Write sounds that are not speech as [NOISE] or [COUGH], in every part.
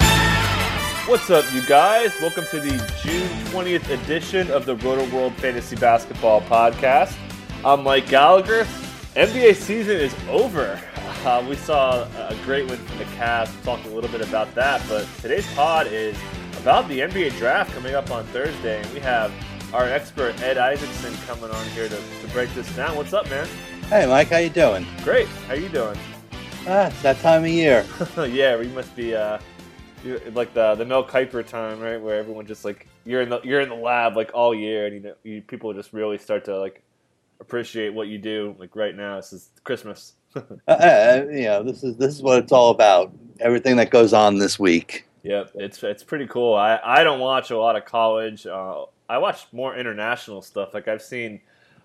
What's up, you guys? Welcome to the June 20th edition of the Rotoworld Fantasy Basketball Podcast. I'm Mike Gallagher. NBA season is over. Uh, we saw a great win from the Cavs. We'll talk a little bit about that, but today's pod is about the NBA draft coming up on Thursday, and we have our expert Ed Isaacson coming on here to, to break this down. What's up, man? Hey, Mike, how you doing? Great. How you doing? Ah, it's that time of year. [LAUGHS] yeah, we must be uh, you're, like the the Mel Kiper time, right? Where everyone just like you're in the you're in the lab like all year, and you know you, people just really start to like appreciate what you do. Like right now, this is Christmas. [LAUGHS] uh, uh, you know, this is this is what it's all about. Everything that goes on this week. Yep, it's it's pretty cool. I I don't watch a lot of college. Uh, I watch more international stuff. Like I've seen.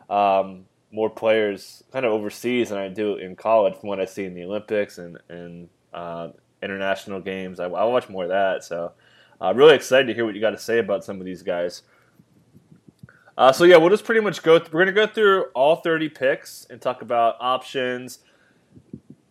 Um, more players kind of overseas than I do in college from what I see in the Olympics and and uh, international games. I, I watch more of that. So, uh, really excited to hear what you got to say about some of these guys. Uh, so yeah, we'll just pretty much go. Th- we're gonna go through all 30 picks and talk about options,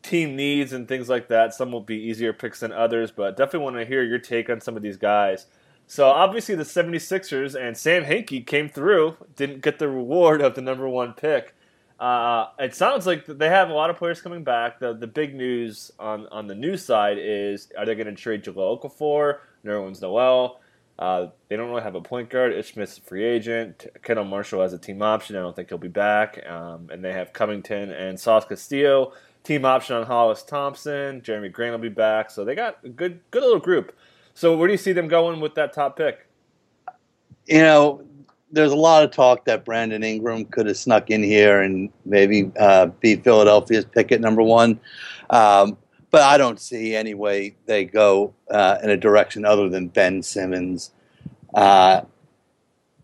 team needs, and things like that. Some will be easier picks than others, but definitely want to hear your take on some of these guys. So obviously the 76ers and Sam Hinkie came through, didn't get the reward of the number one pick. Uh, it sounds like they have a lot of players coming back. The the big news on, on the news side is are they going to trade Jahlil Okafor, Nerlens Noel? Uh, they don't really have a point guard. Ish Smith's a free agent. Kendall Marshall has a team option. I don't think he'll be back. Um, and they have Covington and Sauce Castillo. Team option on Hollis Thompson. Jerami Grant will be back. So they got a good good little group. So where do you see them going with that top pick? You know, there's a lot of talk that Brandon Ingram could have snuck in here and maybe uh, beat Philadelphia's pick at number one. Um, but I don't see any way they go uh, in a direction other than Ben Simmons. Uh,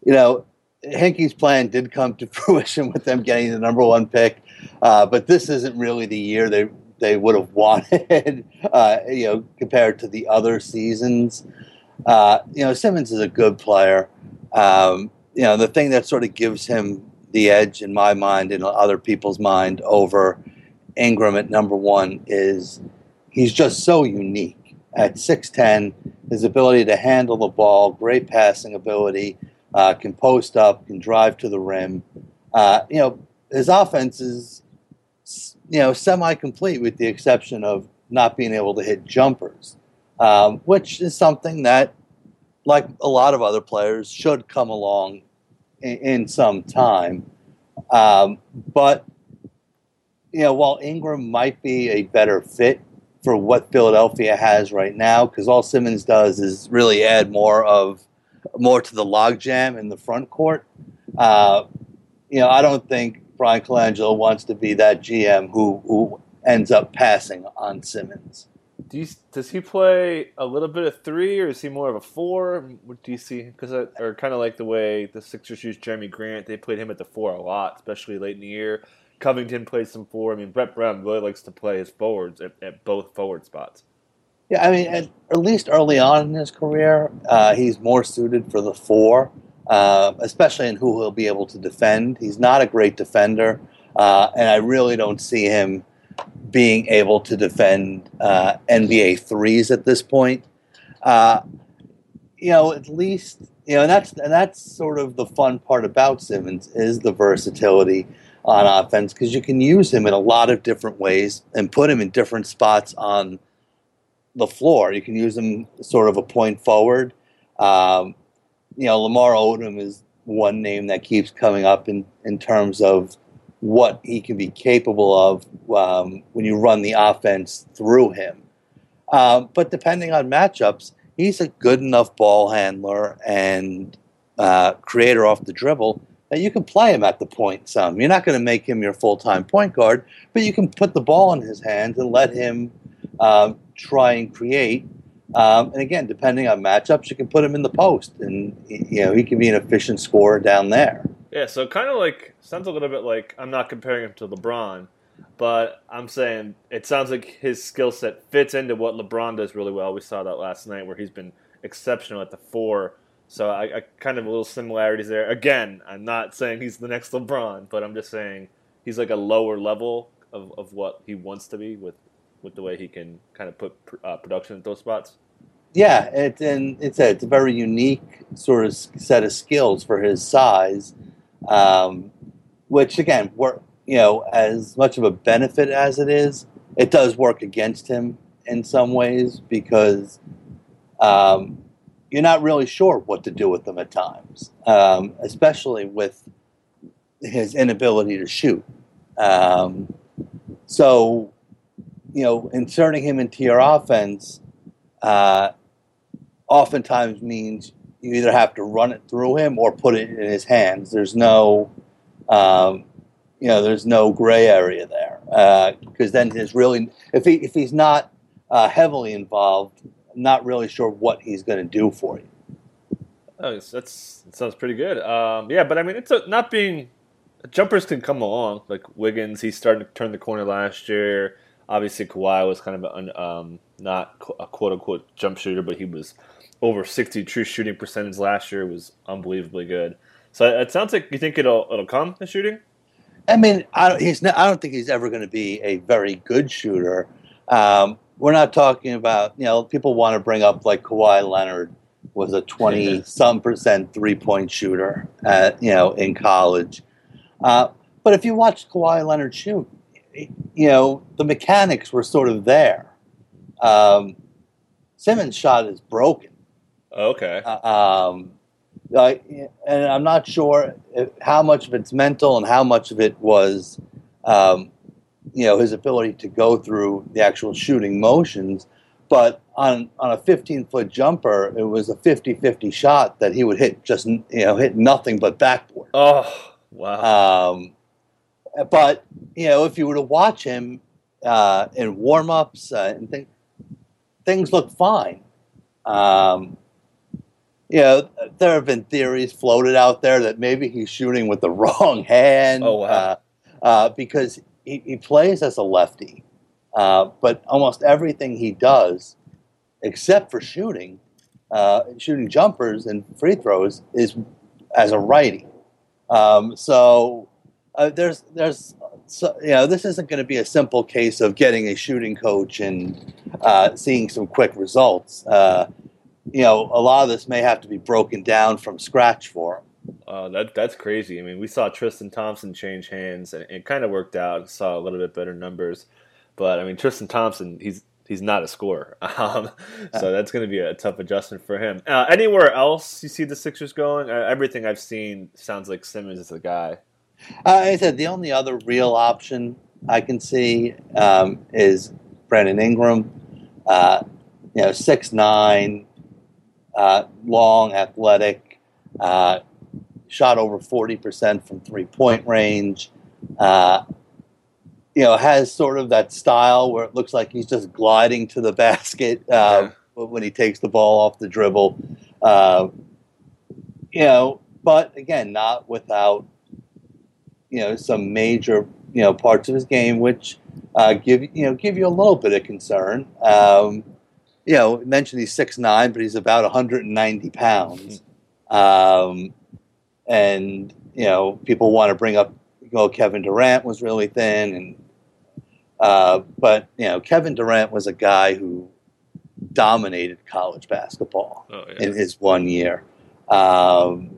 you know, Hinkie's plan did come to [LAUGHS] fruition with them getting the number one pick, uh, but this isn't really the year they they would have wanted. [LAUGHS] Uh, you know, compared to the other seasons. Uh, you know, Simmons is a good player. Um, you know, the thing that sort of gives him the edge in my mind and other people's mind over Ingram at number one is he's just so unique. At 6'10, his ability to handle the ball, great passing ability, uh, can post up, can drive to the rim. Uh, you know, his offense is, you know, semi-complete with the exception of not being able to hit jumpers, um, which is something that, like a lot of other players, should come along in, in some time. Um, but you know, while Ingram might be a better fit for what Philadelphia has right now, because all Simmons does is really add more of more to the logjam in the front court. Uh, you know, I don't think Bryan Colangelo wants to be that GM who who ends up passing on Simmons do you, does he play a little bit of three, or is he more of a four? What do you see? Because or kind of like the way the Sixers use Jerami Grant, they played him at the four a lot, especially late in the year. Covington plays some four. I mean, Brett Brown really likes to play his forwards at, at both forward spots. Yeah, I mean, at, at least early on in his career, uh, he's more suited for the four, uh, especially in who he'll be able to defend. He's not a great defender, uh, and I really don't see him being able to defend uh, NBA threes at this point. Uh, you know, at least you know, and that's and that's sort of the fun part about Simmons is the versatility on offense because you can use him in a lot of different ways and put him in different spots on the floor. You can use him sort of a point forward. Um, you know, Lamar Odom is one name that keeps coming up in in terms of what he can be capable of um, when you run the offense through him. Um, but depending on matchups, he's a good enough ball handler and uh, creator off the dribble that you can play him at the point some. You're not going to make him your full time point guard, but you can put the ball in his hands and let him um, try and create. Um, and again, depending on matchups, you can put him in the post, and you know he can be an efficient scorer down there. Yeah, so kind of like sounds a little bit like I'm not comparing him to LeBron, but I'm saying it sounds like his skill set fits into what LeBron does really well. We saw that last night where he's been exceptional at the four. So I, I kind of a little similarities there. Again, I'm not saying he's the next LeBron, but I'm just saying he's like a lower level of, of what he wants to be with with the way he can kind of put uh, production at those spots. Yeah, it, and it's a, it's a very unique sort of set of skills for his size, um, which again, work you know, as much of a benefit as it is, it does work against him in some ways because um, you're not really sure what to do with them at times, um, especially with his inability to shoot. Um, so, you know, inserting him into your offense uh, oftentimes means you either have to run it through him or put it in his hands. There's no, um, you know, there's no gray area there because uh, then his really, if he if he's not uh, heavily involved, not really sure what he's going to do for you. Oh, that's that sounds pretty good. Um, yeah, but I mean, it's a, not being jumpers can come along. Like Wiggins, he's starting to turn the corner last year. Obviously, Kawhi was kind of an, um, not a quote unquote jump shooter, but he was over sixty true shooting percentage last year. It was unbelievably good. So it sounds like you think it'll it'll come the shooting. I mean, I don't, he's not, I don't think he's ever going to be a very good shooter. Um, we're not talking about you know people want to bring up like Kawhi Leonard was a twenty some [LAUGHS] percent three point shooter at you know in college. Uh, but if you watch Kawhi Leonard shoot, you know the mechanics were sort of there. Um, Simmons' shot is broken. Okay. Uh, um, and I'm not sure if, how much of it's mental and how much of it was, um, you know, his ability to go through the actual shooting motions. But on on a 15 foot jumper, it was a 50 50 shot that he would hit just you know hit nothing but backboard. Oh wow! Um, but you know, if you were to watch him uh, in warm ups uh, and things, things look fine. Um, you know, there have been theories floated out there that maybe he's shooting with the [LAUGHS] wrong hand. Oh, wow. Uh, uh, because he, he, plays as a lefty, uh, but almost everything he does, except for shooting, uh, shooting jumpers and free throws, is as a righty. Um, so uh, there's there's so, you know this isn't going to be a simple case of getting a shooting coach and uh, seeing some quick results you know, a lot of this may have to be broken down from scratch for him. Uh, that that's crazy. I mean, we saw Tristan Thompson change hands, and it kind of worked out. Saw a little bit better numbers, but I mean, Tristan Thompson, he's he's not a scorer, [LAUGHS] um, so that's going to be a tough adjustment for him. Uh, anywhere else you see the Sixers going? Uh, everything I've seen sounds like Simmons is the guy. Uh, I said the only other real option I can see um, is Brandon Ingram. Uh, you know, six nine, uh, long, athletic, uh, shot over 40% from three point range. Uh, you know, has sort of that style where it looks like he's just gliding to the [LAUGHS] basket uh, yeah. when he takes the ball off the dribble. Uh, you know, but again, not without you know some major you know parts of his game which uh, give you know give you a little bit of concern. Um, you know, mentioned he's six nine, but he's about 190 pounds. Um, and you know, people want to bring up, well, Kevin Durant was really thin, and uh, but you know, Kevin Durant was a guy who dominated college basketball oh, yeah. in his one year. Um,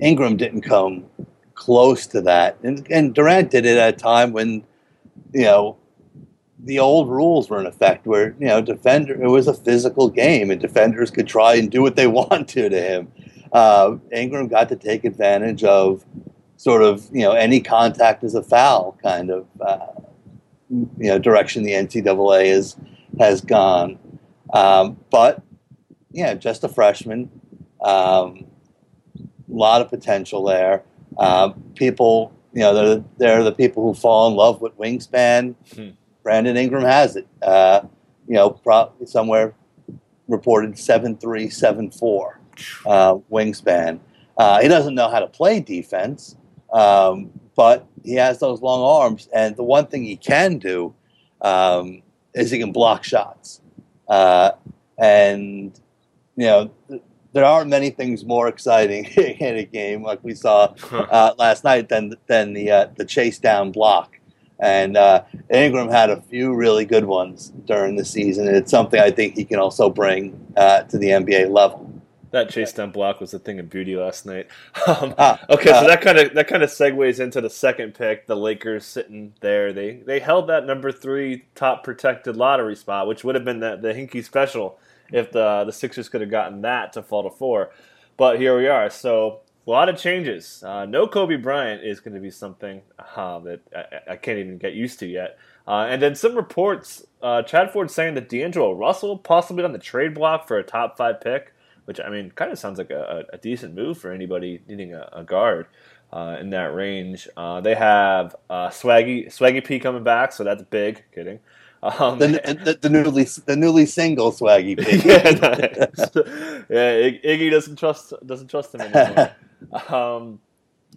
Ingram didn't come close to that, and, and Durant did it at a time when you know the old rules were in effect where you know defender it was a physical game and defenders could try and do what they [LAUGHS] want to to him. Uh, ingram got to take advantage of sort of you know any contact is a foul kind of uh, you know direction the ncaa is, has gone. Um, but yeah just a freshman. Um, a lot of potential there uh, people you know they're, they're the people who fall in love with wingspan hmm Brandon Ingram has it. Uh, you know, pro- somewhere reported seven three, seven four uh, wingspan. Uh, he doesn't know how to play defense, um, but he has those long arms. And the one thing he can do um, is he can block shots. Uh, and you know, there aren't many things more exciting [LAUGHS] in a game like we saw uh, last night than than the uh, the chase down block. And uh, Ingram had a few really good ones during the season. And it's something I think he can also bring uh, to the NBA level. That chase down block was a thing of beauty last night. [LAUGHS] Um, ah, okay, so uh, that kind of that kind of segues into the second pick. The Lakers sitting there, they they held that number three top protected lottery spot, which would have been the the Hinkie special if the the Sixers could have gotten that to fall to four. But here we are. So a lot of changes. Uh, no Kobe Bryant is going to be something uh, that I, I, can't even get used to yet. Uh, and then some reports, uh, Chad Ford saying that D'Angelo Russell possibly on the trade block for a top five pick, which I mean kind of sounds like a, a, decent move for anybody needing a, a guard. Uh, in that range, uh, they have Swaggy Swaggy P coming back, so that's big. Kidding. Um, the, the, the, newly the newly single Swaggy. [LAUGHS] yeah, nice. yeah, Iggy doesn't trust doesn't trust him anymore. [LAUGHS] um,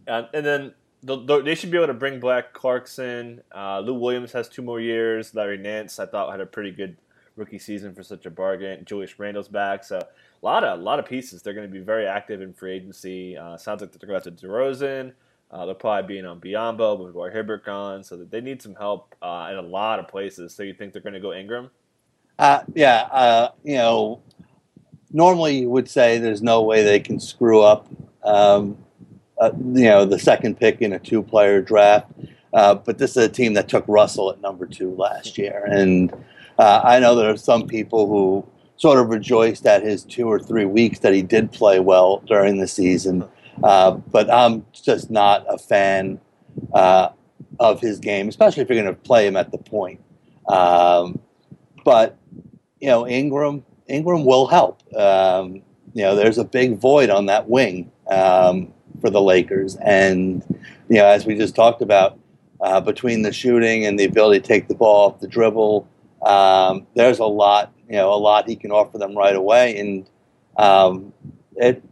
and, and then the, the, they should be able to bring back Clarkson. Uh, Lou Williams has two more years. Larry Nance, I thought, had a pretty good rookie season for such a bargain. Julius Randle's back, so a lot of a lot of pieces. They're going to be very active in free agency. Uh, sounds like they're going to have to DeRozan. Uh, they'll probably be in on Biyombo with Roy Hibbert gone, so they need some help uh, in a lot of places. So you think they're going to go Ingram? Uh, yeah, uh, you know, normally you would say there's no way they can screw up, um, uh, you know, the second pick in a two-player draft. Uh, but this is a team that took Russell at number two last year, and I know there are some people who sort of rejoiced at his two or three weeks that he did play well during the season. Uh, but I'm just not a fan uh, of his game, especially if you're going to play him at the point. Um, but you know, Ingram Ingram will help. Um, you know, there's a big void on that wing um, for the Lakers, and you know, as we just talked about, uh, between the shooting and the ability to take the ball off the dribble, um, there's a lot. You know, a lot he can offer them right away, and um, it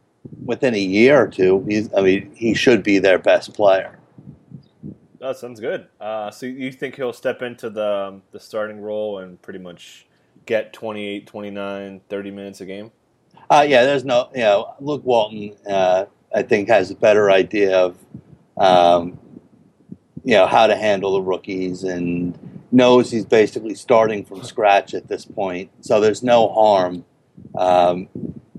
within a year or two, he's, I mean, he should be their best player. That sounds good. Uh, so you think he'll step into the um, the starting role and pretty much get 28, 29, 30 minutes a game? Uh, yeah, there's no, you know, Luke Walton, uh, I think, has a better idea of, um, you know, how to handle the rookies and knows he's basically starting from scratch at this point. So there's no harm um,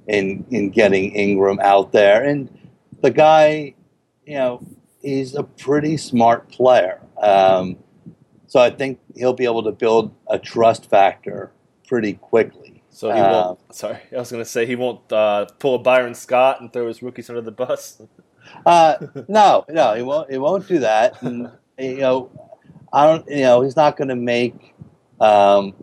in in getting Ingram out there. And the guy, you know, he's a pretty smart player. Um, so I think he'll be able to build a trust factor pretty quickly. So he won't. Uh, sorry, I was going to say he won't uh, pull a Byron Scott and throw his rookies under the bus. uh, no, no, he won't. He won't do that. And you know, I don't. You know, he's not going to make um,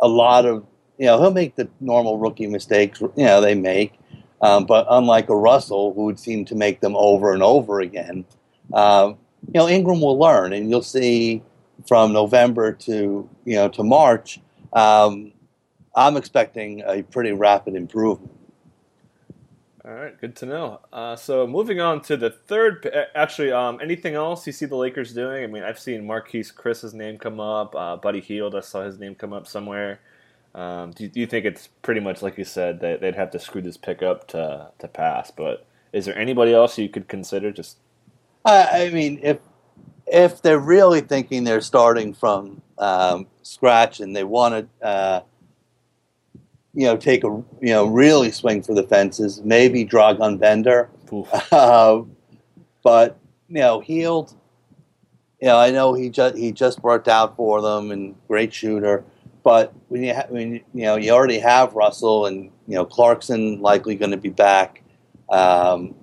a lot of you know, he'll make the normal rookie mistakes, you know, they make. Um, but unlike a Russell, who would seem to make them over and over again, um, you know, Ingram will learn, and you'll see from November to you know to March. Um, I'm expecting a pretty rapid improvement. All right, good to know. Uh, so moving on to the third. Actually, um, anything else you see the Lakers doing? I mean, I've seen Marquese Chriss's name come up. Uh, Buddy Hield, I saw his name come up somewhere. Um, do, you, do, you, think it's pretty much like you said that they'd have to screw this pick up to to pass? But is there anybody else you could consider? Just I, I mean, if if they're really thinking they're starting from um, scratch and they want to, uh, you know, take a you know really swing for the fences, maybe Dragan Bender. Uh, [LAUGHS] but you know, Hield. You know, I know he just he just worked out for them and great shooter. But when you, ha- when you know you already have Russell and you know Clarkson likely going to be back, um,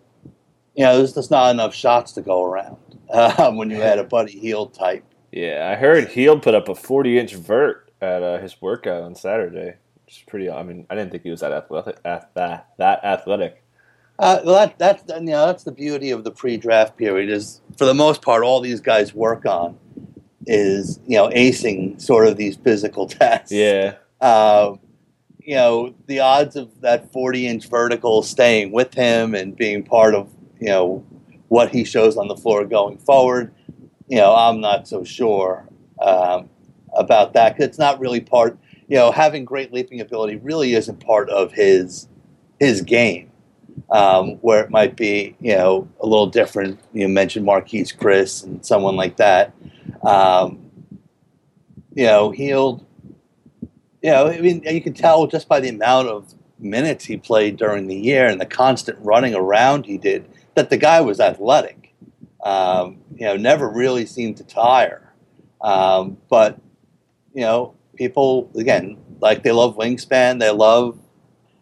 you know there's just not enough shots to go around um, [LAUGHS] when you had a Buddy Hield type. Yeah, I heard Hield put up a 40 inch vert at uh, his workout on Saturday, which is pretty. I mean, I didn't think he was that athletic. That that athletic. Uh, well, that, that's you know that's the beauty of the pre-draft period is for the most part all these guys work on is you know acing sort of these physical [LAUGHS] tests. Yeah. uh, you know, the odds of that 40 inch vertical staying with him and being part of, you know, what he shows on the floor going forward, you know, I'm not so sure um, about that because it's not really part, you know, having great leaping ability really isn't part of his his game. Um, where it might be, you know, a little different. You mentioned Marquese Chriss and someone like that. Um, you know, he'll, you know, I mean, you can tell just by the amount of minutes he played during the year and the constant running around he did that the guy was athletic. Um, you know, never really seemed to tire. Um, but you know, people again, like they love wingspan, they love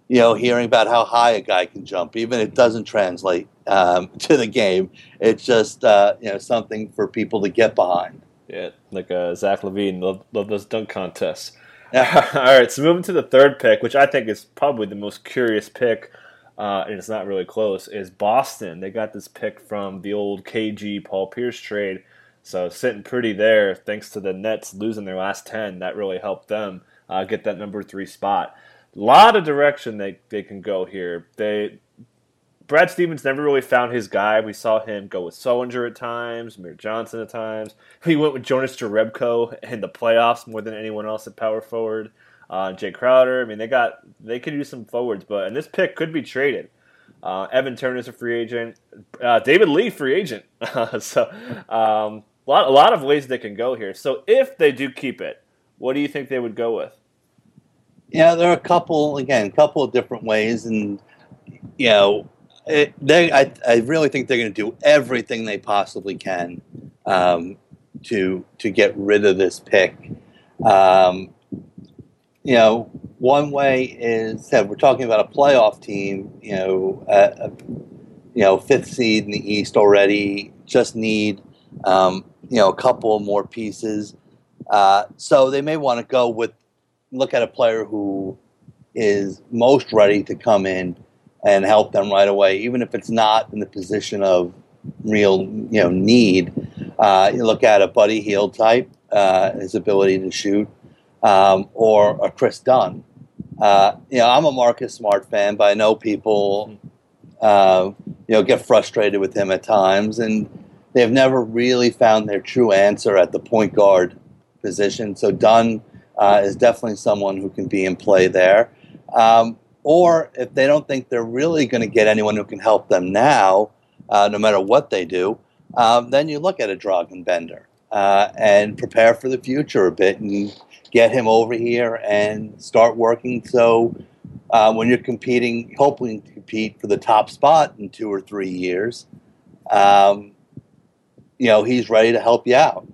you know hearing about how high a guy can jump. Even it doesn't translate um, [LAUGHS] to the game. It's just uh, you know something for people to get behind. Yeah, like uh, Zach LaVine, love, love those dunk contests. [LAUGHS] Yeah. [LAUGHS] All right, so moving to the third pick, which I think is probably the most curious pick, uh, and it's not really close, is Boston. They got this pick from the old KG Paul Pierce trade. So sitting pretty there, thanks to the Nets losing their last 10. That really helped them uh, get that number three spot. A lot of direction they, they can go here. They Brad Stevens never really found his guy. We saw him go with Sullinger at times, Amir Johnson at times. He went with Jonas Jerebko in the playoffs more than anyone else at power forward. Uh, Jae Crowder. I mean, they got they could use some forwards, but and this pick could be traded. Uh, Evan Turner's a free agent. Uh, David Lee, free agent. [LAUGHS] so um, a lot, a lot of ways they can go here. So if they do keep it, what do you think they would go with? Yeah, there are a couple again, a couple of different ways, and you know, it, they. I, I really think they're going to do everything they possibly can um, to to get rid of this pick. Um, you know, one way is that we're talking about a playoff team. You know, a, you know, fifth seed in the East already. Just need um, you know a couple more pieces. Uh, so they may want to go with look at a player who is most ready to come in and help them right away, even if it's not in the position of real you know need. Uh, you look at a Buddy Hield type, uh, his ability to shoot, um, or a Kris Dunn. Uh, you know, I'm a Marcus Smart fan, but I know people, uh, you know, get frustrated with him at times, and they've never really found their true answer at the point guard position. So Dunn uh, is definitely someone who can be in play there. Um, or if they don't think they're really going to get anyone who can help them now, uh, no matter what they do, um, then you look at a Dragan Bender uh, and prepare for the future a bit and get him over here and start working. So uh, when you're competing, hoping to compete for the top spot in two or three years, um, you know he's ready to help you out.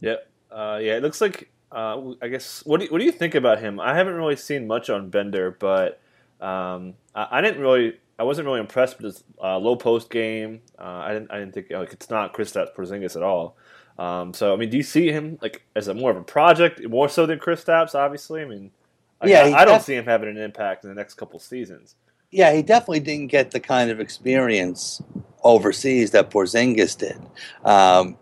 Yep. Uh, yeah, it looks like. Uh, I guess what do you, what do you think about him? I haven't really seen much on Bender, but um, I, I, didn't really. I wasn't really impressed with his uh, low post game. Uh, I didn't. I didn't think like it's not Kristaps Porzingis at all. Um, so I mean, do you see him like as a more of a project, more so than Kristaps? Obviously, I mean, yeah, I, I don't def- see him having an impact in the next couple seasons. Yeah, he definitely didn't get the kind of experience overseas that Porzingis did. Um,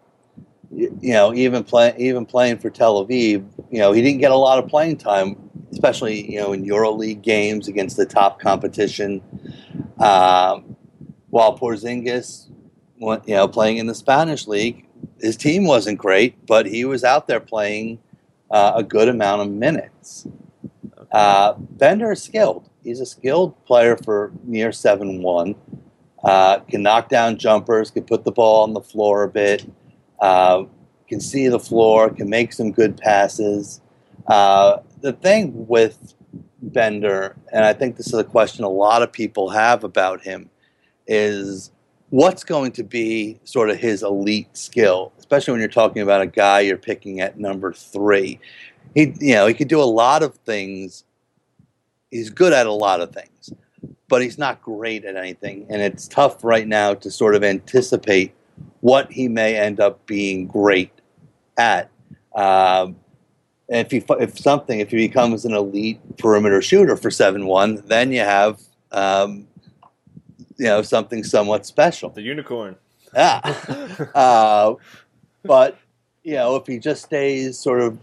you, know, even play, even playing for Tel Aviv, you know, he didn't get a lot of playing time, especially you know in EuroLeague games against the top competition. Um, while Porzingis, you know, playing in the Spanish league, his team wasn't great, but he was out there playing uh, a good amount of minutes. Uh, Bender is skilled. He's a skilled player for near seven one. Uh, can knock down jumpers, can put the ball on the floor a bit, uh, can see the floor, can make some good passes. Uh, the thing with Bender, and I think this is a question a lot of people have about him, is what's going to be sort of his elite skill, especially when you're talking about a guy you're picking at number three. He, you know, he could do a lot of things. He's good at a lot of things but he's not great at anything. And it's tough right now to sort of anticipate what he may end up being great at. Um, if he, if something, if he becomes an elite perimeter shooter for seven one, then you have, um, you know, something somewhat special. The unicorn. [LAUGHS] Yeah. uh, but you know, if he just stays sort of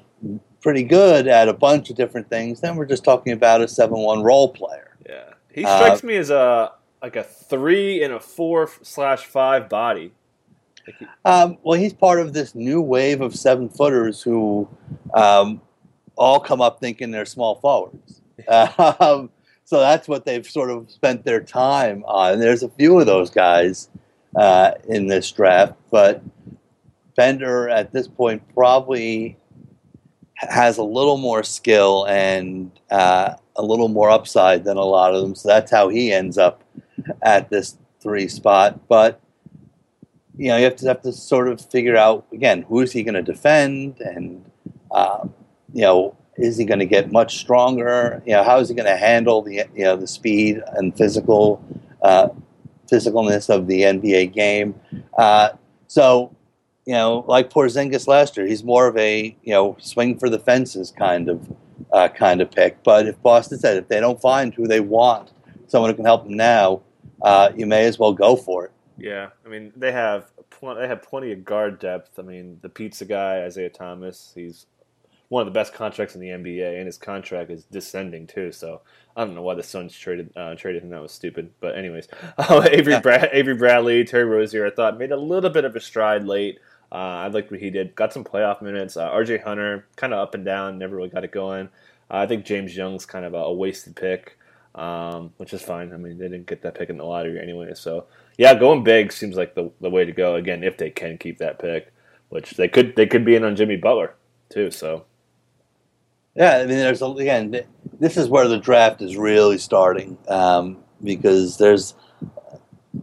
pretty good at a bunch of different things, then we're just talking about a seven-one role player. Yeah, he strikes uh, me as a like a three and a four slash five body. Um, well, he's part of this new wave of seven footers who um, all come up thinking they're small forwards. um, so that's what they've sort of spent their time on. There's a few of those guys uh, in this draft, but Bender at this point probably has a little more skill and uh, a little more upside than a lot of them. So that's how he ends up at this three spot. But you know, you have to have to sort of figure out again who is he going to defend, and uh, you know, is he going to get much stronger? You know, how is he going to handle the you know the speed and physical uh, physicalness of the NBA game? Uh, so, you know, like Porzingis last year, he's more of a you know swing for the fences kind of uh, kind of pick. But if Boston said if they don't find who they want, someone who can help them now, uh, you may as well go for it. Yeah, I mean they have pl- they have plenty of guard depth. I mean the pizza guy Isaiah Thomas, he's one of the best contracts in the NBA, and his contract is descending too. So I don't know why the Suns traded uh, traded him. That was stupid. But anyways, uh, [LAUGHS] Avery Brad- Avery Bradley, Terry Rozier, I thought made a little bit of a stride late. Uh, I liked what he did. Got some playoff minutes. Uh, R.J. Hunter kind of up and down, never really got it going. Uh, I think James Young's kind of a, a wasted pick, um, which is fine. I mean, they didn't get that pick in the lottery anyway. So yeah, going big seems like the, the way to go. Again, if they can keep that pick, which they could, they could be in on Jimmy Butler too. So yeah, I mean, there's again, this is where the draft is really starting um, because there's,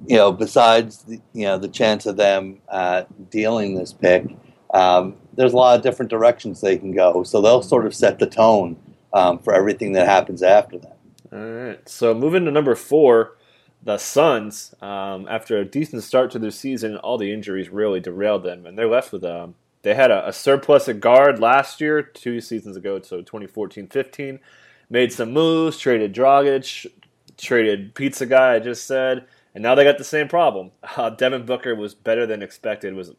you know, besides the, you know the chance of them uh, dealing this pick, um, there's a lot of different directions they can go. So they'll sort of set the tone um, for everything that happens after that. All right. So moving to number four, the Suns. Um, after a decent start to their season, all the injuries really derailed them, and they're left with a um, they had a, a, surplus at guard last year, two seasons ago, so 2014-15. Made some moves, traded Dragic, traded Pizza Guy, I just said, and now they got the same problem. [LAUGHS] Uh, Devin Booker was better than expected, was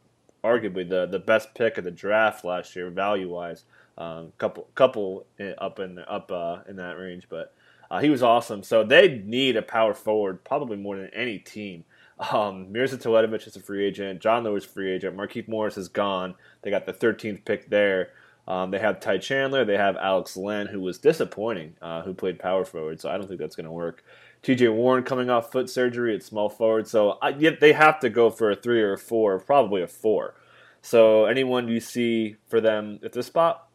arguably the, the best pick of the draft last year, value-wise. Um, couple couple up in up uh, in that range, but uh, he was awesome. So they need a power forward, probably more than any team. Um, Mirza Teletovic is a free agent. Jon Leuer is a free agent. Markieff Morris is gone. They got the 13th pick there. Um, they have Ty Chandler. They have Alex Len, who was disappointing, uh, who played power forward. So I don't think that's going to work. T.J. Warren coming off foot surgery at small forward. So I, they have to go for a three or a four, probably a four. So anyone you see for them at this spot?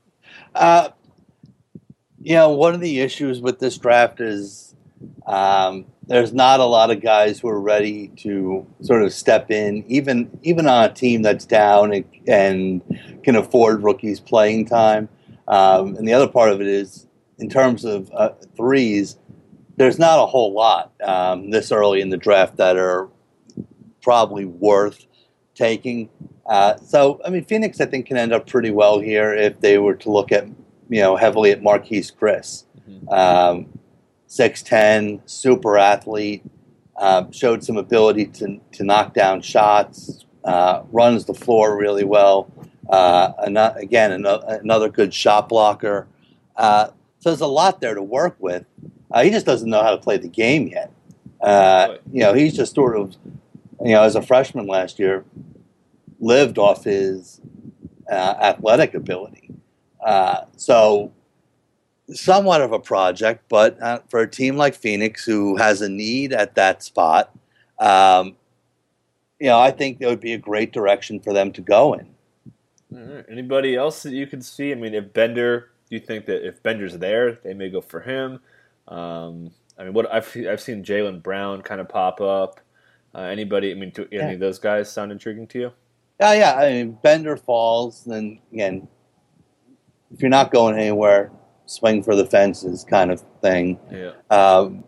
Uh, you know, one of the issues with this draft is um, there's not a lot of guys who are ready to sort of step in, even even on a team that's down and, and can afford rookies playing time. Um, and the other part of it is, in terms of uh, threes, there's not a whole lot um, this early in the draft that are probably worth taking. Uh, so, I mean, Phoenix, I think, can end up pretty well here if they were to look at, you know, heavily at Marquese Chriss. Mm-hmm. Um, 6'10, super athlete, uh, showed some ability to, to knock down shots, uh, runs the floor really well. Uh, again, another good shot blocker. Uh, so there's a lot there to work with. Uh, he just doesn't know how to play the game yet. Uh, you know, he's just sort of, you know, as a freshman last year, lived off his athletic ability. So somewhat of a project, but uh, for a team like Phoenix who has a need at that spot, um, you know, I think it would be a great direction for them to go in. Anybody else that you can see? I mean, if Bender, do you think that if Bender's there, they may go for him? Um, I mean, what I've I've seen Jaylen Brown kind of pop up. Uh, anybody? I mean, do yeah. any of those guys sound intriguing to you? Yeah, yeah. I mean, Bender falls, then again, if you're not going anywhere, swing for the fences kind of thing. Yeah. Um,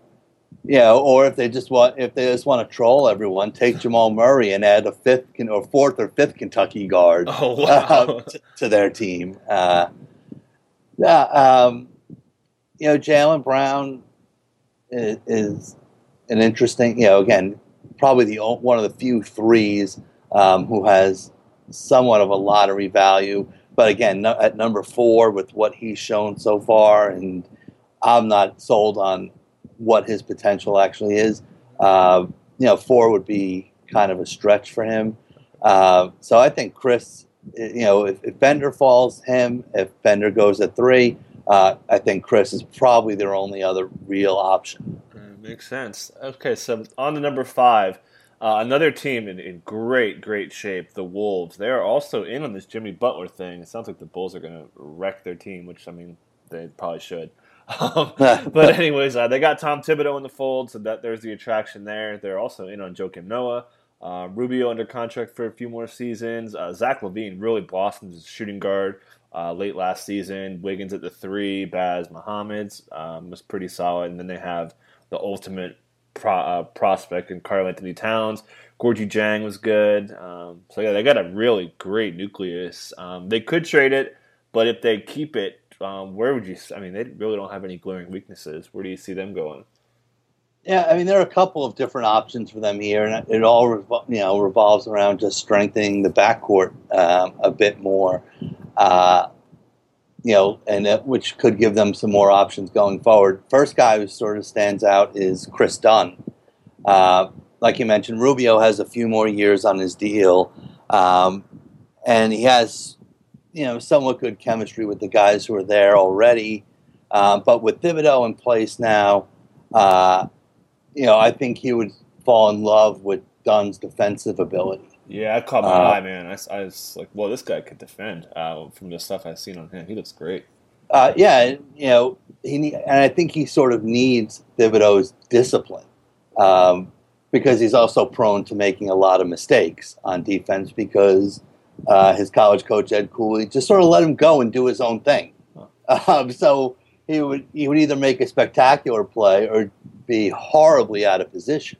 yeah, or if they just want if they just want to troll everyone, take Jamal Murray and add a fifth or fourth or fifth Kentucky guard oh, wow. uh, to, to, their team. Uh, yeah, um, you know, Jaylen Brown is, is, an interesting. You know, again, probably the one of the few threes um, who has somewhat of a lottery value but again, no, at number four, with what he's shown so far, and I'm not sold on what his potential actually is. Uh, you know, four would be kind of a stretch for him. Uh, so I think Chriss, you know, if, if, Bender falls, him. If Bender goes at three, uh, I think Chriss is probably their only other real option. makes sense. Okay, so on to number five. Uh, another team in, in, great, great shape, the Wolves. They are also in on this Jimmy Butler thing. It sounds like the Bulls are going to wreck their team, which I mean they probably should. [LAUGHS] Um, [LAUGHS] but anyways, uh, they got Tom Thibodeau in the fold, so that there's the attraction there. They're also in on Joakim Noah. Uh, Rubio under contract for a few more seasons. Uh, Zach LaVine really blossomed as shooting guard uh, late last season. Wiggins at the three, Baz Muhammads um, was pretty solid, and then they have the ultimate pro, uh, prospect in Karl-Anthony Towns. Gorgui Dieng was good. Um, so yeah, they got a really great nucleus. Um, they could trade it, but if they keep it, um, where would you? I mean, they really don't have any glaring weaknesses. Where do you see them going? Yeah, I mean, there are a couple of different options for them here, and it all you know revolves around just strengthening the backcourt um, a bit more. Uh, you know, and it, which could give them some more options going forward. First guy who sort of stands out is Kris Dunn. Uh, like you mentioned, Rubio has a few more years on his deal, um, and he has you know somewhat good chemistry with the guys who are there already. Um, but with Thibodeau in place now, uh, you know I think he would fall in love with Dunn's defensive ability. Yeah, I caught my uh, eye, man. I, I, was like, well, this guy could defend uh, from the stuff I've seen on him. He looks great. Uh, yeah, you know, he and I think he sort of needs Thibodeau's discipline um, because he's also prone to making a lot of mistakes on defense because uh, his college coach Ed Cooley just sort of let him go and do his own thing. [LAUGHS] Um, so he would he would either make a spectacular play or be horribly out of position.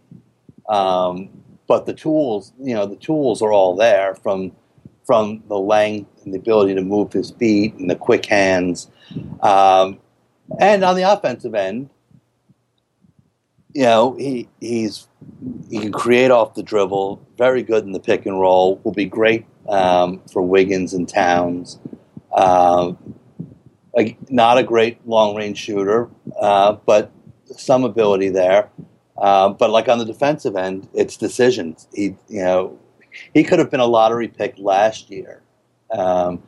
Um, but the tools, you know, the tools are all there from from the length and the ability to move his feet and the quick hands. Um, and on the offensive end, you know, he he's he can create off the dribble, very good in the pick and roll, will be great um, for Wiggins and Towns. Um, not a great long range shooter, uh, but some ability there. Uh, but like on the defensive end, it's decisions. He, you know, he could have been a lottery pick last year, um,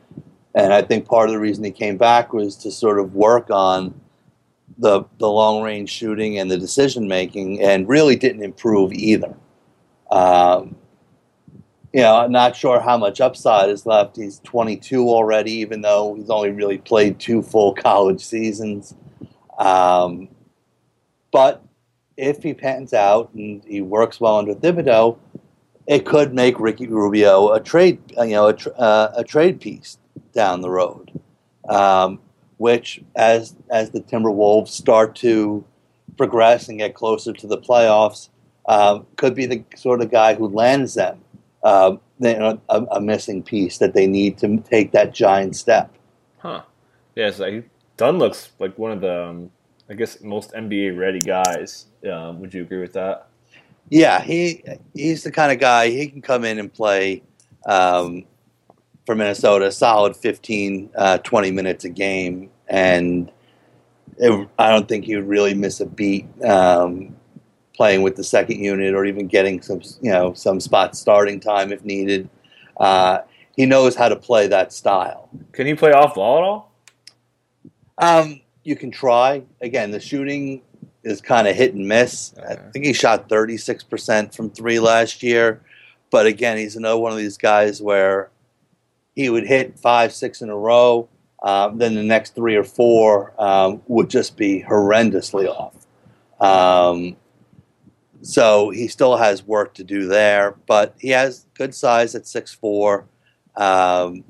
and I think part of the reason he came back was to sort of work on the the long range shooting and the decision making, and really didn't improve either. Um, you know, I'm not sure how much upside is left. He's 22 already, even though he's only really played two full [LAUGHS] college seasons. Um, but if he pans out and he works well under Thibodeau, it could make Ricky Rubio a trade, you know, a, uh, a trade piece down the road. Um, which, as as the Timberwolves start to progress and get closer to the playoffs, um, could be the sort of guy who lands them uh, a, a, missing piece that they need to take that giant step. Huh? Yeah, so Dunn looks like one of the um, I guess most NBA ready guys. Um, would you agree with that? Yeah, he he's the kind of guy he can come in and play um, for Minnesota, solid 15, uh, 20 minutes a game, and it, I don't think he would really miss a beat um, playing with the second unit or even getting some you know some spot starting time if needed. Uh, he knows how to play that style. Can he play off ball at all? Um, you can try. Again, the shooting is kind of hit and miss. Okay. I think he shot 36% from three last year. But again, he's another one of these guys where he would hit five, six in a row. Um, then the next three or four um, would just be horrendously off. Um, so he still has work to do there, but he has good size at six four. Um,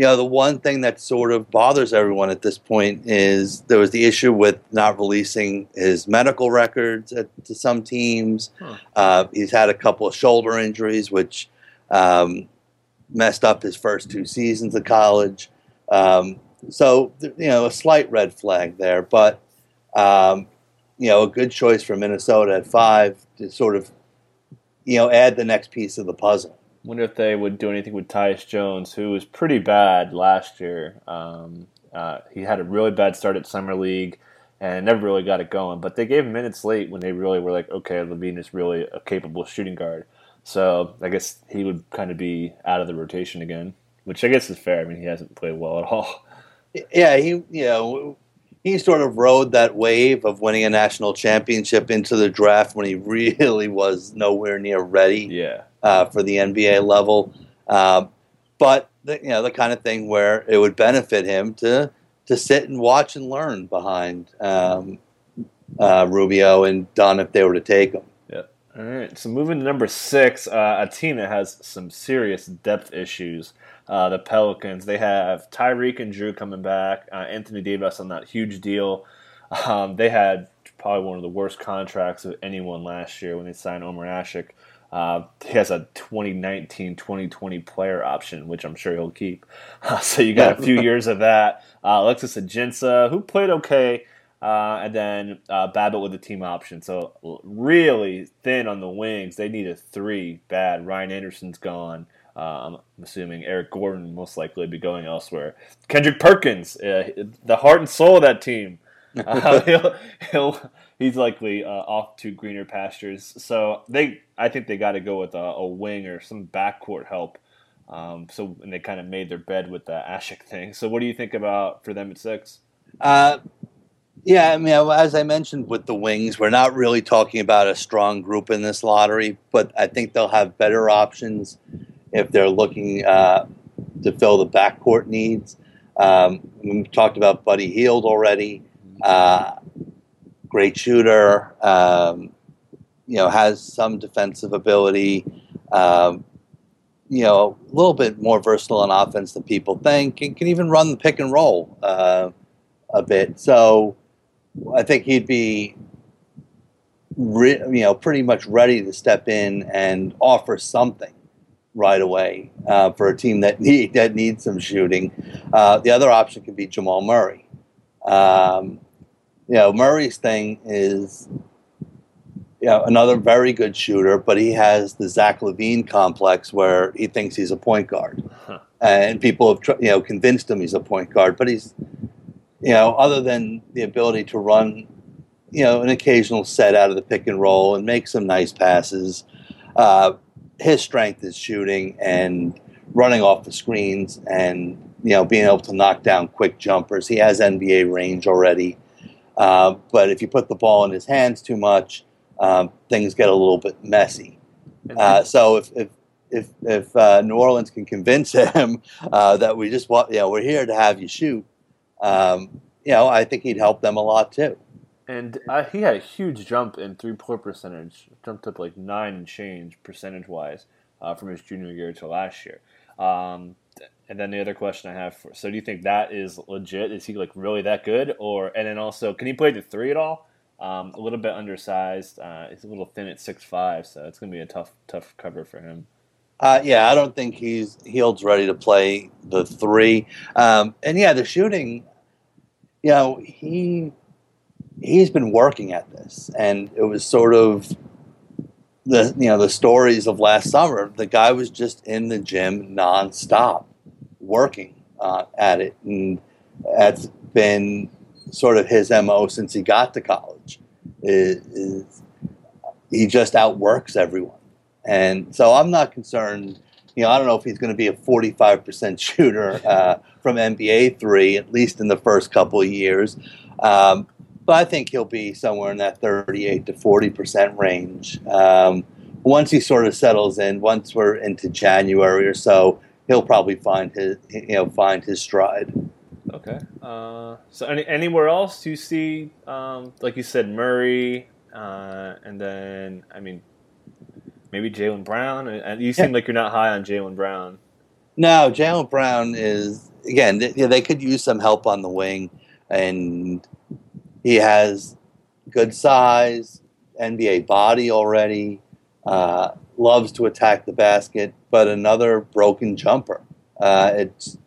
you know, the one thing that sort of bothers everyone at this point is there was the issue with not releasing his medical records at, to some teams. Huh. Uh, he's had a couple of shoulder injuries, which um, messed up his first two seasons of college. Um, so, you know, a slight red flag there, but, um, you know, a good choice for Minnesota at five to sort of, you know, add the next piece of the puzzle. Wonder if they would do anything with Tyus Jones, who was pretty bad last year. Um, uh, he had a really bad start at summer league and never really got it going. But they gave him minutes late when they really were like, okay, LaVine is really a capable shooting guard. So I guess he would kind of be out of the rotation again, which I guess is fair. I mean, he hasn't played well at all. Yeah, he you know he sort of rode that wave of winning a national championship into the draft when he [LAUGHS] really was nowhere near ready. Yeah. Uh, for the NBA level, uh, but the, you know the kind of thing where it would benefit him to to sit and watch and learn behind um, uh, Rubio and Dunn if they were to take him. Yeah. All right. So moving to number six, uh, a team that has some serious depth issues uh, the Pelicans. They have Tyreke and Drew coming back. Uh, Anthony Davis on that huge deal. Um, they had probably one of the worst contracts of anyone last year when they signed Omer Asik. Uh, he has a 2019-2020 player option, which I'm sure he'll keep. [LAUGHS] so you got a few years of that. Uh, Alexis Ajinça, who played okay, uh, and then uh, Babbitt with the team option. So really thin on the wings. They need a three bad. Ryan Anderson's gone. Uh, I'm assuming Eric Gordon most likely be going elsewhere. Kendrick Perkins, uh, the heart and soul of that team, [LAUGHS] uh, [LAUGHS] he'll, he'll, he's likely uh, off to greener pastures. So they, I think they got to go with a, a, wing or some backcourt help. Um, so and they kind of made their bed with the Asik thing. So what do you think about for them at six? Uh, yeah, I mean, as I mentioned with the Wings, we're not really talking about a strong group in this lottery, but I think they'll have better options if they're looking uh, to fill the backcourt needs. Um, we talked about Buddy Hield already. Uh, great shooter. Um, you know, has some defensive ability. Um, you know, a little bit more versatile on offense than people think, and can even run the pick and roll uh, a bit. So, I think he'd be, re- you know, pretty much ready to step in and offer something right away uh, for a team that [LAUGHS] need that needs some shooting. Uh, the other option could be Jamal Murray. Um, you know, Murray's thing is you know another very good shooter, but he has the Zach LaVine complex where he thinks he's a point guard, huh. and people have you know convinced him he's a point guard, but he's you know other than the ability to run you know an occasional set out of the pick and roll and make some nice passes. Uh, his strength is shooting and running off the screens and you know being able to knock down quick jumpers. He has NBA range already, uh, but if you put the ball in his hands too much, um, things get a little bit messy. Uh, so if if if, if uh, New Orleans can convince [LAUGHS] him uh, that we just want, you know, we're here to have you shoot, um, you know, I think he'd help them a lot too. And uh, he had a huge jump in three point percentage, jumped up like nine and change percentage wise uh, from his junior year to last year. Um, and then the other question I have for so do you think that is legit? Is he like really that good? Or and then also can he play the three at all? Um, a little bit undersized. Uh, he's a little thin at six five, so it's going to be a tough tough cover for him. Uh, yeah, I don't think he's Hield's ready to play the three. Um, and yeah, the shooting. You know, he he's been working at this, and it was sort of the you know the stories of last summer. The guy was just in the gym nonstop, working uh, at it, and that's been sort of his mo since he got to college. Is, is he just outworks everyone, and so I'm not concerned. You know, I don't know if he's going to be a 45% shooter uh, from NBA three, at least in the first couple of years. Um, but I think he'll be somewhere in that 38 to 40 percent range. Um, once he sort of settles in, once we're into January or so, he'll probably find his you know find his stride. Okay. Uh, so any, anywhere else you see, um, like you said, Murray, uh, and then I mean, maybe Jaylen Brown. And you seem yeah. like you're not high on Jaylen Brown. No, Jaylen Brown is again. They, they could use some help on the wing, and he has good size, NBA body already, uh, loves to attack the basket, but another broken jumper. Uh, it's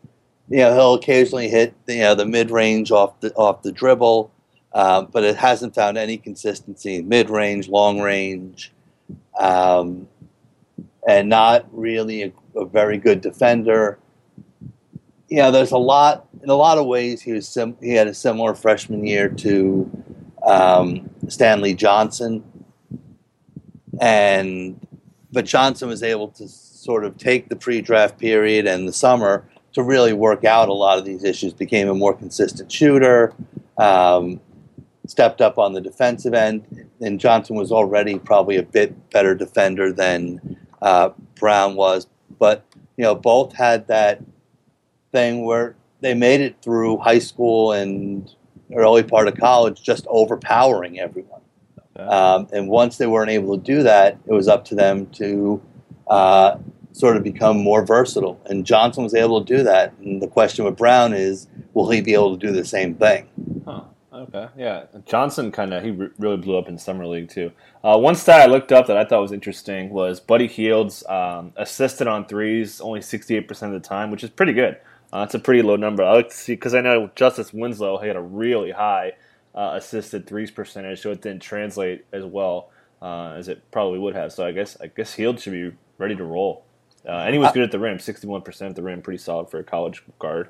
you know he'll occasionally hit you know the mid range off the off the dribble, uh, but it hasn't found any consistency mid range, long range. Um, and not really a, a very good defender. You know, there's a lot in a lot of ways. He was sim- he had a similar freshman year to um, Stanley Johnson, and but Johnson was able to sort of take the pre-draft period and the summer to really work out a lot of these issues. Became a more consistent shooter. Um, stepped up on the defensive end, and Johnson was already probably a bit better defender than uh, Brown was. But you know, both had that thing where they made it through high school and early part of college, just overpowering everyone. Um, and once they weren't able to do that, it was up to them to uh, sort of become more versatile. And Johnson was able to do that. And the question with Brown is, will he be able to do the same thing? Huh. Okay, yeah. Johnson kind of he re- really blew up in summer league too. Uh, one stat I looked up that I thought was interesting was Buddy Hield's um, assisted on threes only sixty eight percent of the time, which is pretty good. Uh, that's a pretty low number. I like to see because I know Justice Winslow had a really high uh, assisted threes percentage, so it didn't translate as well uh, as it probably would have. So I guess I guess Hield should be ready to roll. Uh, and he was good at the rim, sixty one percent at the rim, pretty solid for a college guard.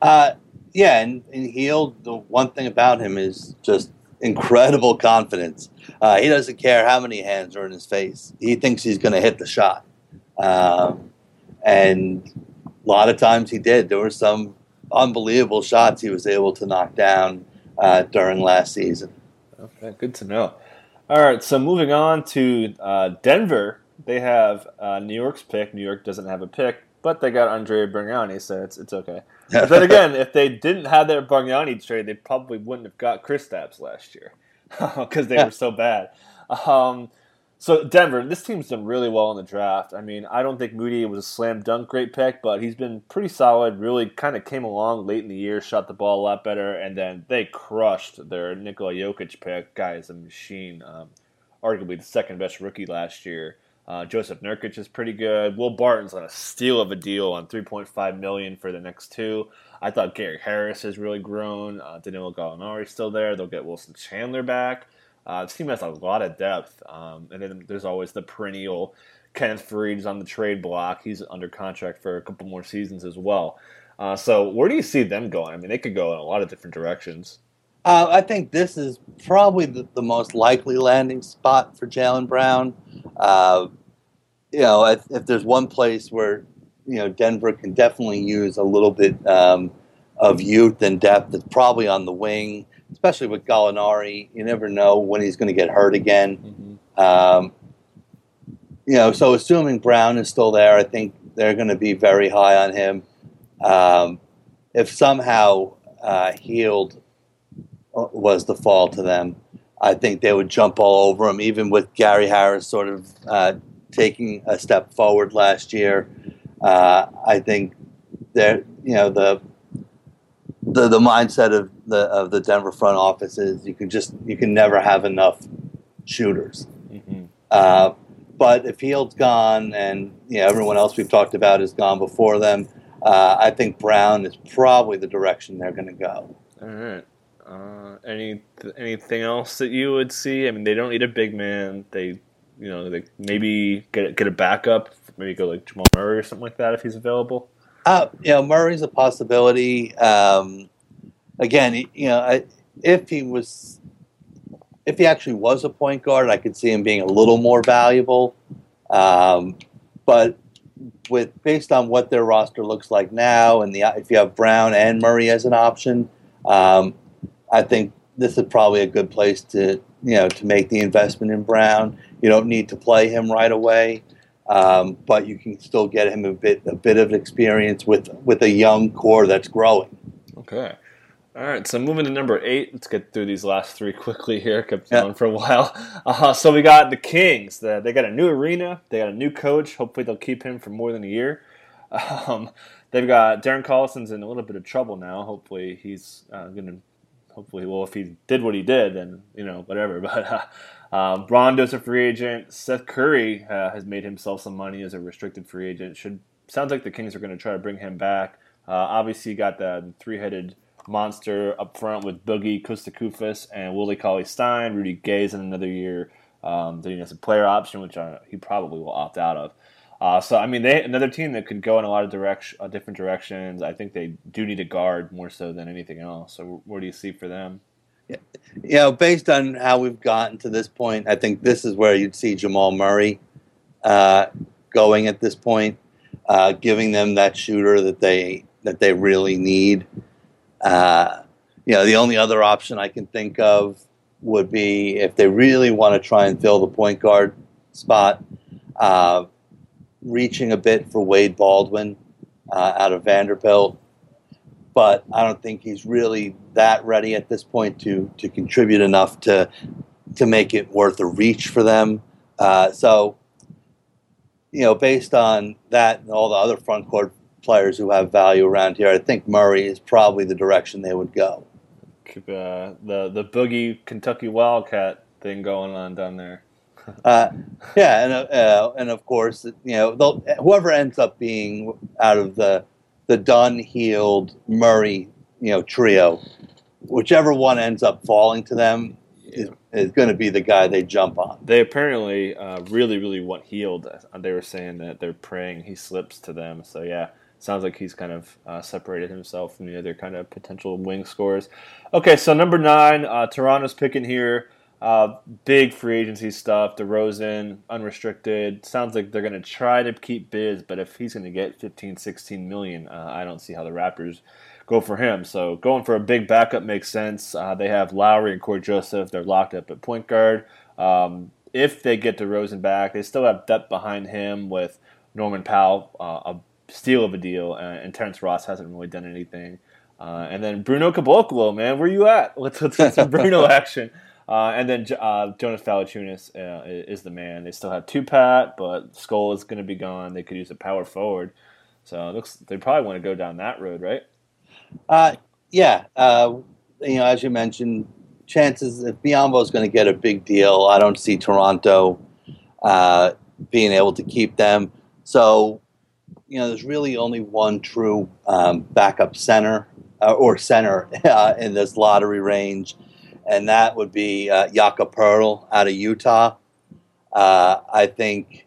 Uh, yeah, and, and Hield, the one thing about him is just incredible confidence. Uh, he doesn't care how many hands are in his face. He thinks he's going to hit the shot. Um, and a lot of times he did. There were some unbelievable shots he was able to knock down uh, during last season. Okay, good to know. All right, so moving on to uh, Denver. They have uh, New York's pick. New York doesn't have a pick, but they got Andre Bargnani, so it's, it's okay. But then again, if they didn't have their Bargnani trade, they probably wouldn't have got Kristaps last year [LAUGHS] because they were so bad. Um, so Denver, this team's done really well in the draft. I mean, I don't think Mudiay was a slam dunk great pick, but he's been pretty solid. Really, kind of came along late in the year, shot the ball a lot better, and then they crushed their Nikola Jokic pick. Guy is a machine. Um, arguably the second best rookie last year. Uh, Jusuf Nurkic is pretty good. Will Barton's on a steal of a deal on 3.5 million for the next two. I thought Gary Harris has really grown. Uh, Danilo Gallinari still there. They'll get Wilson Chandler back. Uh, this team has a lot of depth, um, and then there's always the perennial Kenneth Faried's on the trade block. He's under contract for a couple more seasons as well. Uh, so where do you see them going? I mean, they could go in a lot of different directions. Uh, I think this is probably the, the, most likely landing spot for Jaylen Brown. Uh, you know, if, if, there's one place where you know Denver can definitely use a little bit um, of youth and depth, it's probably on the wing, especially with Gallinari. You never know when he's going to get hurt again. Mm-hmm. Um, you know, so assuming Brown is still there, I think they're going to be very high on him. Um, if somehow uh, Hield was the fall to them. I think they would jump all over him, even with Gary Harris sort of uh, taking a step forward last year. Uh, I think that you know the the the mindset of the of the Denver front office is you can just you can never have enough shooters. Mm-hmm. Uh, but if Hield's gone and you know everyone else we've talked about is gone before them, uh, I think Brown is probably the direction they're going to go. All right. Uh, any anything else that you would see? I mean, they don't need a big man. They, you know, they maybe get get a backup. Maybe go like Jamal Murray or something like that if he's available. Uh, you know, Murray's a possibility. Um, again, you know, I, if he was, if he actually was a point guard, I could see him being a little more valuable. Um, but with based on what their roster looks like now, and the if you have Brown and Murray as an option, um, I think this is probably a good place to you know to make the investment in Brown. You don't need to play him right away, um, but you can still get him a bit a bit of experience with with a young core that's growing. Okay. All right, so moving to number eight. Let's get through these last three [LAUGHS] quickly here. Kept going yeah. for a while. [LAUGHS] Uh, so we got the Kings. The, they got a new arena. They got a new coach. Hopefully, they'll keep him for more than a year. [LAUGHS] Um, they've got Darren Collison's in a little bit of trouble now. Hopefully, he's uh, going to hopefully, well, if he did what he did, then you know whatever. But uh, um, Rondo's a free agent. Seth Curry uh, has made himself some money as a restricted free agent. Should sounds like the Kings are going to try to bring him back. Uh, obviously, you got the three-headed monster up front with Boogie Kosta and Willie Cauley Stein. Rudy Gay's in another year. Um, doing as a player option, which I, he probably will opt out of. Uh, so I mean, they another team that could go in a lot of direction, uh, different directions. I think they do need a guard more so than anything else. So where do you see for them? You know, based on how we've gotten to this point, I think this is where you'd see Jamal Murray uh, going at this point, uh, giving them that shooter that they that they really need. Uh, you know, the only other option I can think of would be if they really want to try and fill the point guard spot, uh, reaching a bit for Wade Baldwin uh, out of Vanderbilt. But I don't think he's really that ready at this point to to contribute enough to to make it worth a reach for them. Uh, so, you know, based on that and all the other front court players who have value around here, I think Murray is probably the direction they would go. Uh, the the boogie Kentucky Wildcat thing going on down there. [LAUGHS] uh, yeah, and uh, and of course, you know, whoever ends up being out of the the Dunn, Hield, Murray, you know, trio, whichever one ends up falling to them is, is going to be the guy they jump on. They apparently uh, really, really want Hield. They were saying that they're praying he slips to them. So yeah, sounds like he's kind of uh, separated himself from the other kind of potential wing scores. Okay, so number nine, uh, Toronto's picking here. Uh, big free agency stuff. DeRozan, unrestricted. Sounds like they're going to try to keep Biz, but if he's going to get 15, 16 million, uh, I don't see how the Raptors go for him. So going for a big backup makes sense. Uh, they have Lowry and Cory Joseph. They're locked up at point guard. Um, if they get DeRozan back, they still have depth behind him with Norman Powell, uh, a steal of a deal, uh, and Terrence Ross hasn't really done anything. Uh, and then Bruno Caboclo, man, where you at? Let's, let's get some [LAUGHS] Bruno action. Uh, and then uh, Jonas Valanciunas uh, is the man. They still have two Pat, but Scola is going to be gone. They could use a power forward, so looks they probably want to go down that road, right? Uh, yeah. Uh, you know, as you mentioned, chances if Biyombo is going to get a big deal, I don't see Toronto uh, being able to keep them. So, you know, there's really only one true um, backup center or center [LAUGHS] in this lottery range and that would be uh, Jakob Poeltl out of Utah. Uh, I think,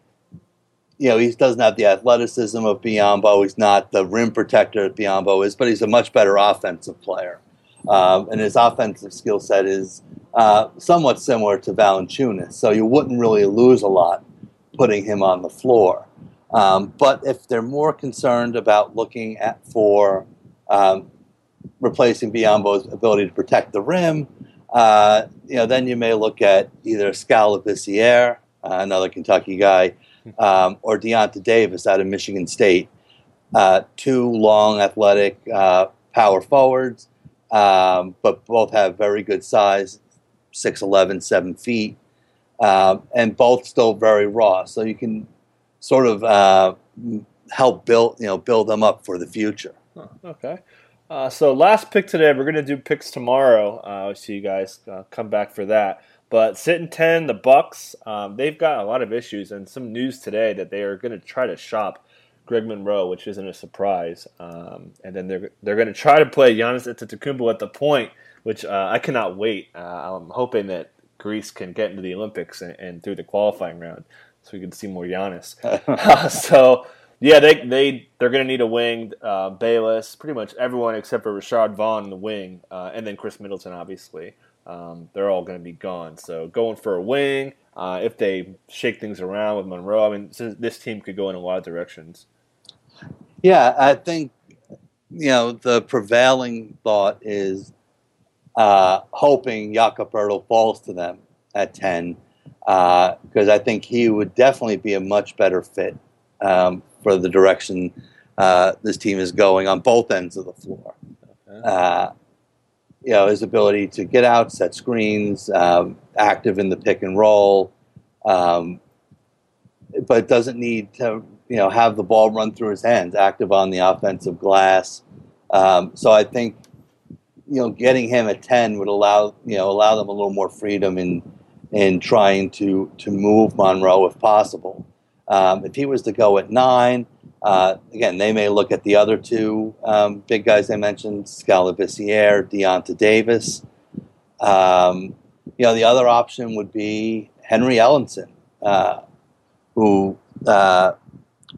you know, he doesn't have the athleticism of Biyombo. He's not the rim protector that Biyombo is, but he's a much better offensive player. Um, and his offensive skill set is uh, somewhat similar to Valanciunas, so you wouldn't really lose a lot putting him on the floor. Um, but if they're more concerned about looking at for um, replacing Biyombo's ability to protect the rim, uh, you know, then you may look at either Skal Labissiere, uh, another Kentucky guy, um, or Deyonta Davis out of Michigan State. Uh, two long, athletic uh, power forwards, um, but both have very good size 6'11, 7 feet, um, and both still very raw. So you can sort of uh, help build, you know, build them up for the future. okay. Uh, so last pick today. We're gonna do picks tomorrow. Uh, so you guys uh, come back for that. But sitting ten, the Bucks. Um, they've got a lot of issues and some news today that they are gonna try to shop Greg Monroe, which isn't a surprise. Um, and then they're they're gonna try to play Giannis Antetokounmpo at the point, which uh, I cannot wait. Uh, I'm hoping that Greece can get into the Olympics and, and through the qualifying round, so we can see more Giannis. [LAUGHS] [LAUGHS] so. Yeah, they they they're going to need a wing. Uh, Bayless, pretty much everyone except for Rashad Vaughn in the wing, uh, and then Khris Middleton, obviously. Um, they're all going to be gone. So going for a wing. Uh, if they shake things around with Monroe, I mean, this team could go in a lot of directions. Yeah, I think you know the prevailing thought is uh, hoping Jakob falls to them at ten because uh, I think he would definitely be a much better fit um, for the direction uh, this team is going on both ends of the floor. Okay. Uh, you know, his ability to get out, set screens, um, active in the pick and roll, um, but doesn't need to, you know, have the ball run through his hands, active on the offensive glass. Um, so I think, you know, getting him at 10 would allow, you know, allow them a little more freedom in, in trying to, to move Monroe if possible. Um, if he was to go at nine, uh, again, they may look at the other two um, big guys I mentioned, Skal Labissiere, Deyonta Davis. Um, you know, the other option would be Henry Ellenson, uh, who uh,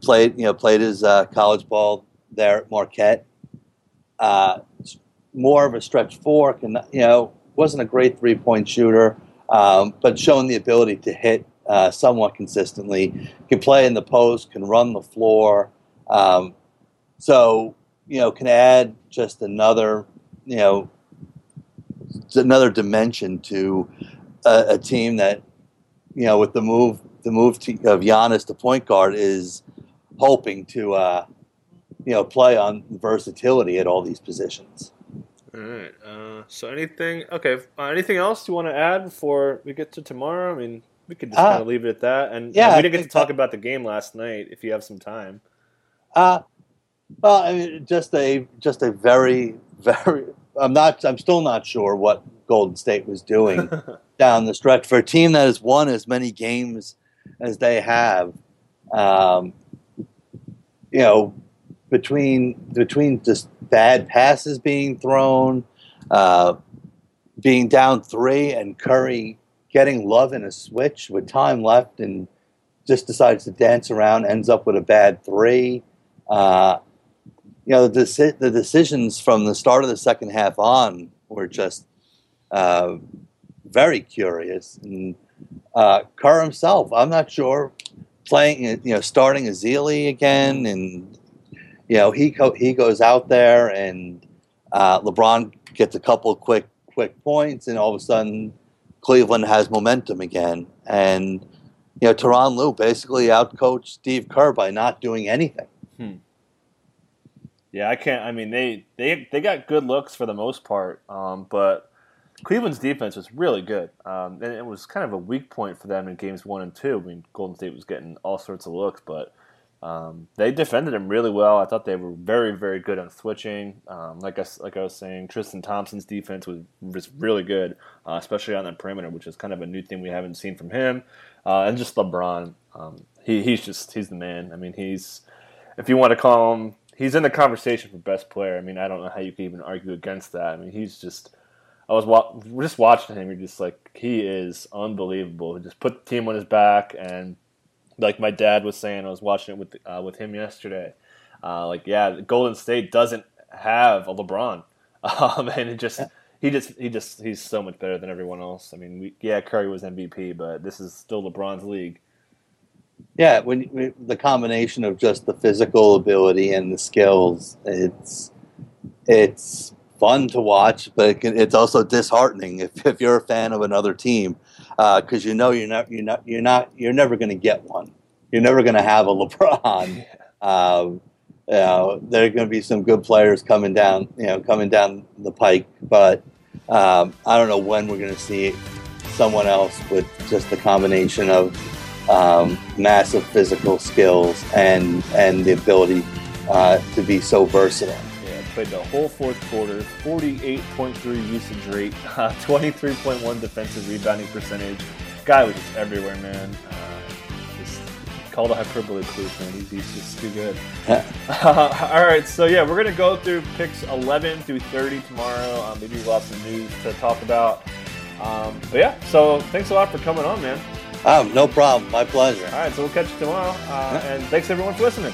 played you know played his uh, college ball there at Marquette. Uh, more of a stretch four, and you know wasn't a great three point shooter, um, but showing the ability to hit uh, somewhat consistently. Can play in the post, can run the floor. Um, so you know can add just another you know another dimension to a, a team that you know with the move the move to, of Giannis to point guard is hoping to uh, you know play on versatility at all these positions. All right. Uh, so anything? Okay. Uh, anything else you want to add before we get to tomorrow? I mean, we could just uh, kind of leave it at that. And yeah, we didn't get to talk that, about the game last night. If you have some time. Uh, well, I mean, just a just a very [LAUGHS] very. I'm not. I'm still not sure what Golden State was doing [LAUGHS] down the stretch for a team that has won as many games as they have. Um, you know, between between just bad passes being thrown, uh, being down three, and Curry getting Love in a switch with time left and just decides to dance around, ends up with a bad three. Uh, you know, the, deci- the decisions from the start of the second half on were just uh, very curious. And uh, Kerr himself, I'm not sure, playing, you know, starting Ezeli again, and you know, he co- he goes out there, and uh, LeBron gets a couple quick quick points, and all of a sudden, Cleveland has momentum again, and you know, Tyronn Lue basically outcoached Steve Kerr by not doing anything. Hmm. Yeah, I can't. I mean, they they they got good looks for the most part, um, but Cleveland's defense was really good, um, and it was kind of a weak point for them in games one and two. I mean, Golden State was getting all sorts of looks, but um, they defended him really well. I thought they were very, very good on switching. Um, like I like I was saying, Tristan Thompson's defense was was really good, uh, especially on the perimeter, which is kind of a new thing we haven't seen from him. Uh, and just LeBron, um, he he's just he's the man. I mean, he's if you want to call him, he's in the conversation for best player. I mean, I don't know how you can even argue against that. I mean, he's just I was wa- just watching him. You're just like he is unbelievable. He just put the team on his back, and like my dad was saying, I was watching it with uh, with him yesterday. Uh, like yeah, Golden State doesn't have a LeBron, [LAUGHS] um, and it just he just he just he's so much better than everyone else. I mean, we, yeah, Curry was MVP, but this is still LeBron's league. Yeah, when, when the combination of just the physical ability and the skills, it's it's fun to watch, but it can, it's also disheartening if, if you're a fan of another team because uh, you know you're not you're not you're not you're never going to get one. You're never going to have a [LAUGHS] LeBron. Um, you know, there are going to be some good players coming down, you know, coming down the pike, but um, I don't know when we're going to see someone else with just the combination of um, massive physical skills and and the ability uh, to be so versatile played the whole fourth quarter, 48.3 usage rate, [LAUGHS] uh, 23.1 defensive rebounding percentage. Guy was just everywhere, man. Uh, just called a hyperbole proof, man. He's, he's just too good. uh, [LAUGHS] [LAUGHS] all right, so yeah, we're gonna go through picks 11 through 30 tomorrow. Uh, maybe we'll have some news to talk about. Um, but yeah, so thanks a lot for coming on, man. Oh, no problem. My pleasure. All right, so we'll catch you tomorrow. Uh, and thanks everyone for listening.